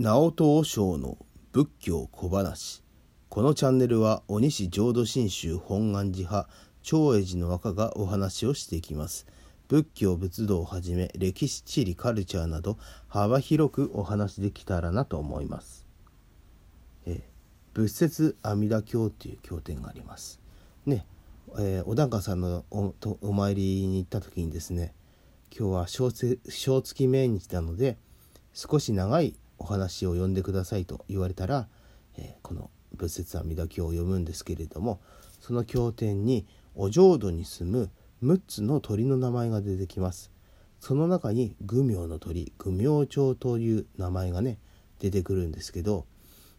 直人和尚の仏教小話。このチャンネルは鬼師浄土真宗本願寺派長栄寺の和歌がお話をしていきます。仏教仏道をはじめ歴史地理カルチャーなど幅広くお話できたらなと思います。え仏説阿弥陀経っていう経典があります。ねえー、お檀家さんのおお参りに行った時にですね今日は正月命日なので少し長いお話を読んでくださいと言われたら、えー、この仏説阿弥陀経を読むんですけれどもその経典にお浄土に住む6つの鳥の名前が出てきます。その中に愚明の鳥愚明鳥という名前がね出てくるんですけど、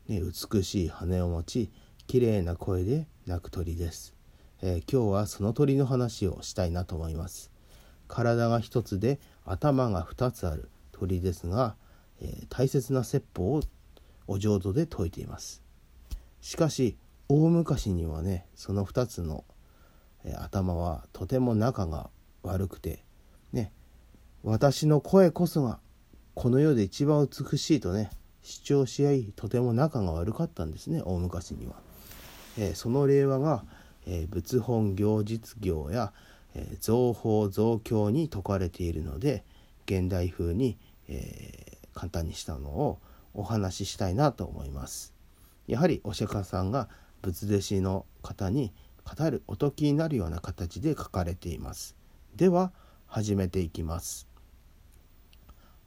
ね、美しい羽を持ち綺麗な声で鳴く鳥です、えー、今日はその鳥の話をしたいなと思います。体が一つで頭が二つある鳥ですが、え、大切な説法をお浄土で説いていますしかし大昔にはねその2つの、え、頭はとても仲が悪くてね私の声こそがこの世で一番美しいとね主張し合いとても仲が悪かったんですね大昔には。えー、その令和が、えー、仏本行実行や、えー、造法造教に説かれているので現代風に、え簡単にしたのをお話ししたいなと思います。やはりお釈迦さんが仏弟子の方に語るおときになるような形で書かれています。では始めていきます。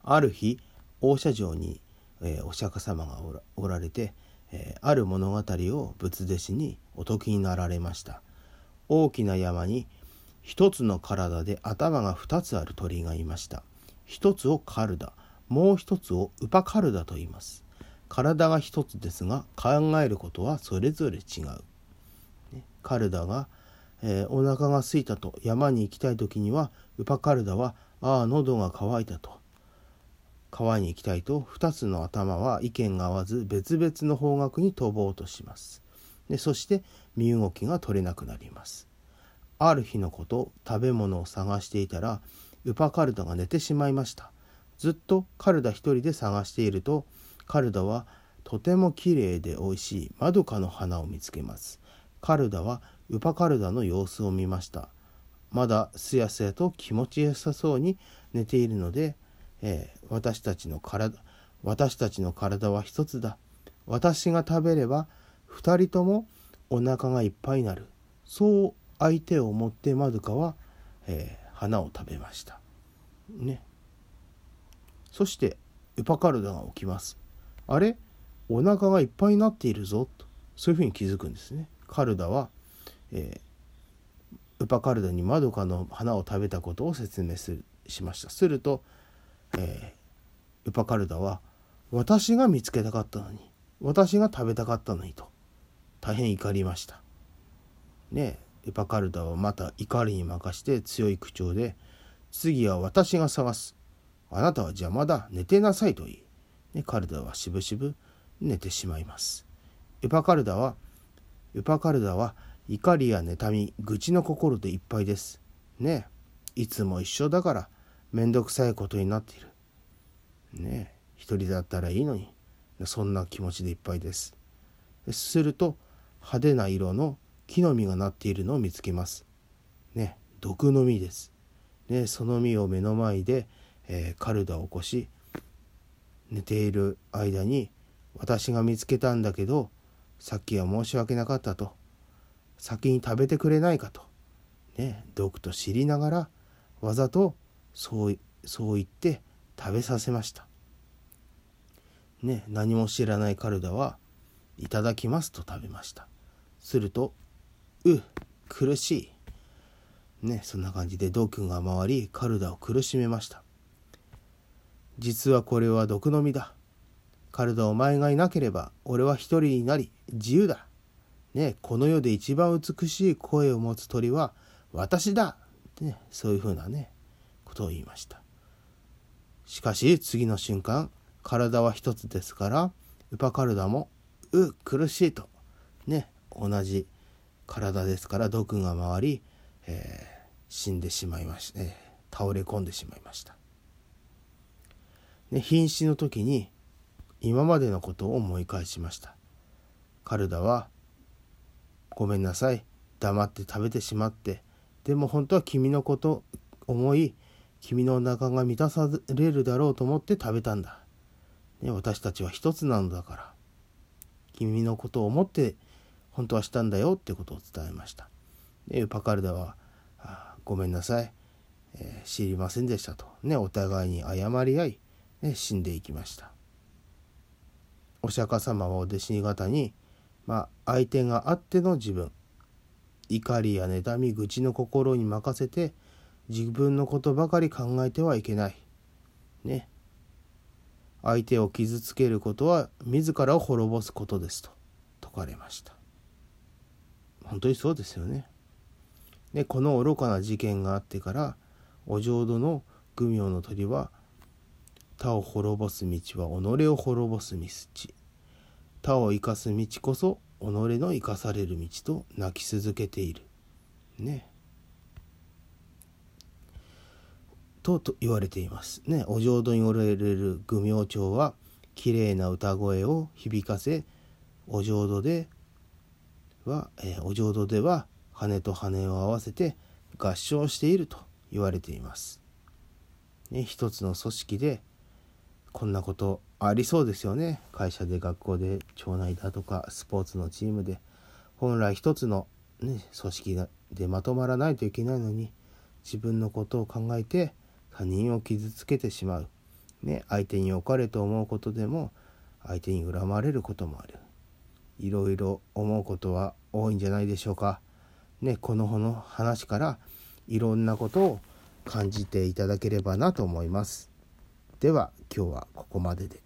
ある日大社城に、えー、お釈迦様がおられて、えー、ある物語を仏弟子にお説きになられました。大きな山に一つの体で頭が二つある鳥がいました。一つをカルダ、もう一つをウパカルダと言います。体が一つですが考えることはそれぞれ違う。ね、カルダが、えー、お腹が空いたと山に行きたい時にはウパカルダはああ喉が渇いたと川に行きたいと2つの頭は意見が合わず別々の方角に飛ぼうとします。でそして身動きが取れなくなります。ある日のこと食べ物を探していたらウパカルダが寝てしまいました。ずっとカルダ一人で探しているとカルダはとてもきれいでおいしいまどかの花を見つけます。カルダはウパカルダの様子を見ました。まだすやすやと気持ちよさそうに寝ているのでえー、私たちの体私たちの体は一つだ私が食べれば二人ともお腹がいっぱいになるそう相手を思ってまどかは、えー、花を食べましたねそしてウパカルダが起きます。あれ？お腹がいっぱいになっているぞ。と。そういうふうに気づくんですね。カルダは、えー、ウパカルダにまどかの花を食べたことを説明するしました。するとえー、ウパカルダは私が見つけたかったのに私が食べたかったのにと大変怒りました。ねウパカルダはまた怒りに任して強い口調で次は私が探す。あなたは邪魔だ寝てなさいと言い、ね、カルダはしぶしぶ寝てしまいますウパカルダはウパカルダは怒りや妬み愚痴の心でいっぱいですねいつも一緒だから面倒くさいことになっている。ね一人だったらいいのにそんな気持ちでいっぱいです。すると派手な色の木の実がなっているのを見つけます。ね毒の実です。ねその実を目の前で、えー、カルダを起こし寝ている間に私が見つけたんだけどさっきは申し訳なかったと。先に食べてくれないかと。ね毒と知りながらわざとそうそう言って食べさせました。ね何も知らないカルダはいただきますと食べました。するとう苦しい。ねそんな感じで毒が回りカルダを苦しめました。実はこれは毒の実だ。カルダお前がいなければ俺は一人になり自由だ。ねこの世で一番美しい声を持つ鳥は私だ。ってねそういうふうなねことを言いました。しかし次の瞬間体は一つですからウパカルダも「う苦しい」と。ね同じ体ですから毒が回り、えー、死んでしまいました、えー、倒れ込んでしまいました。ね、瀕死の時に今までのことを思い返しました。カルダは「ごめんなさい黙って食べてしまってでも本当は君のこと思い君のお腹が満たされるだろうと思って食べたんだ、ね、私たちは一つなのだから君のことを思って本当はしたんだよってことを伝えました。でパカルダは「ごめんなさい、えー、知りませんでした」と。ねお互いに謝り合い、ね、死んでいきましたお釈迦様はお弟子方に、まあ、相手があっての自分怒りや妬み愚痴の心に任せて自分のことばかり考えてはいけない。ね。相手を傷つけることは自らを滅ぼすことですと説かれました。本当にそうですよね。でこの愚かな事件があってからお浄土の愚名の鳥は他を滅ぼす道は己を滅ぼす道他を生かす道こそ己の生かされる道と泣き続けている。ね。とと言われています。ね。お浄土におられる愚明朝は綺麗な歌声を響かせお浄土では、えー、お浄土では羽と羽を合わせて合唱していると言われています。ね、一つの組織でこんなことありそうですよね会社で学校で町内だとかスポーツのチームで本来一つの、ね、組織でまとまらないといけないのに自分のことを考えて他人を傷つけてしまう、ね、相手に良かれと思うことでも相手に恨まれることもあるいろいろ思うことは多いんじゃないでしょうか。ね、このの話からいろんなことを感じていただければなと思います。では今日はここまでで。